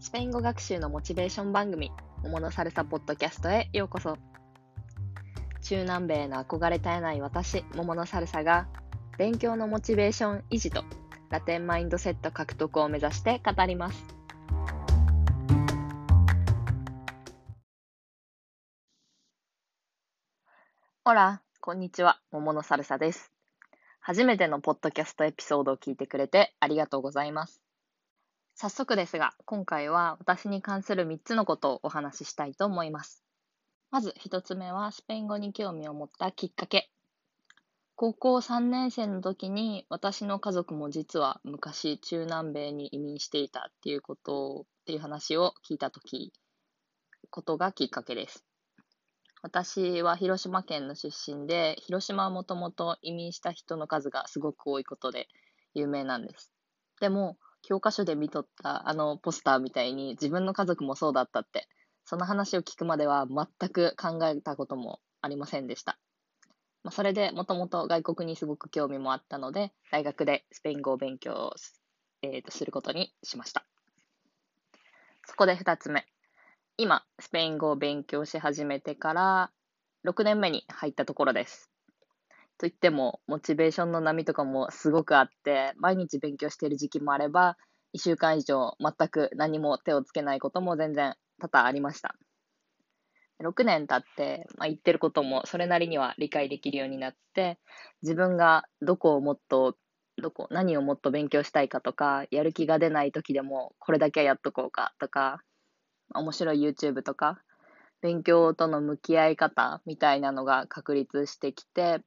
スペイン語学習のモチベーション番組、桃のサルサポッドキャストへようこそ。中南米の憧れ絶えない私、桃のサルサが、勉強のモチベーション維持と、ラテンマインドセット獲得を目指して語ります。ほら、こんにちは、桃のサルサです。初めてのポッドキャストエピソードを聞いてくれてありがとうございます。早速ですが、今回は私に関する3つのことをお話ししたいと思います。まず1つ目はスペイン語に興味を持ったきっかけ。高校3年生の時に私の家族も実は昔中南米に移民していたっていうことっていう話を聞いた時ことがきっかけです。私は広島県の出身で、広島はもともと移民した人の数がすごく多いことで有名なんです。でも、教科書で見とったあのポスターみたいに自分の家族もそうだったって、その話を聞くまでは全く考えたこともありませんでした。まあ、それでもともと外国にすごく興味もあったので、大学でスペイン語を勉強えー、とすることにしました。そこで2つ目。今、スペイン語を勉強し始めてから6年目に入ったところです。といっても、モチベーションの波とかもすごくあって、毎日勉強している時期もあれば、1週間以上全く何も手をつけないことも全然多々ありました。6年経って、まあ、言ってることもそれなりには理解できるようになって、自分がどこをもっと、どこ、何をもっと勉強したいかとか、やる気が出ない時でもこれだけはやっとこうかとか、面白い YouTube とか、勉強との向き合い方みたいなのが確立してきて、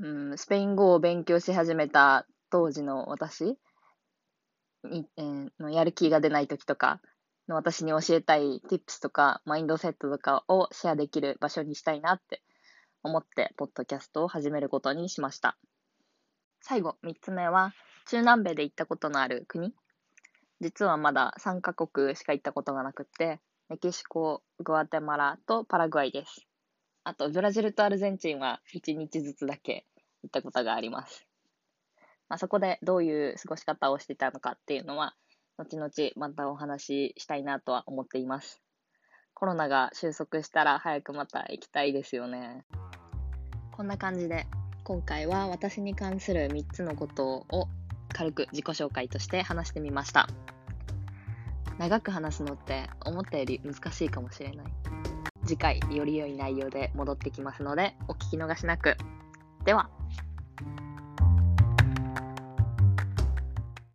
うん、スペイン語を勉強し始めた当時の私に、えー、のやる気が出ない時とかの私に教えたい tips とかマインドセットとかをシェアできる場所にしたいなって思って、ポッドキャストを始めることにしました。最後、3つ目は、中南米で行ったことのある国。実はまだ3カ国しか行ったことがなくって、メキシコ、グアテマラとパラグアイです。あと、ブラジルとアルゼンチンは1日ずつだけ行ったことがあります。まあ、そこでどういう過ごし方をしてたのかっていうのは、後々またお話ししたいなとは思っています。コロナが収束したら早くまた行きたいですよね。こんな感じで、今回は私に関する3つのことを軽く自己紹介として話してみました。長く話すのって思ったより難しいかもしれない。次回より良い内容で戻ってきますのでお聞き逃しなく。では。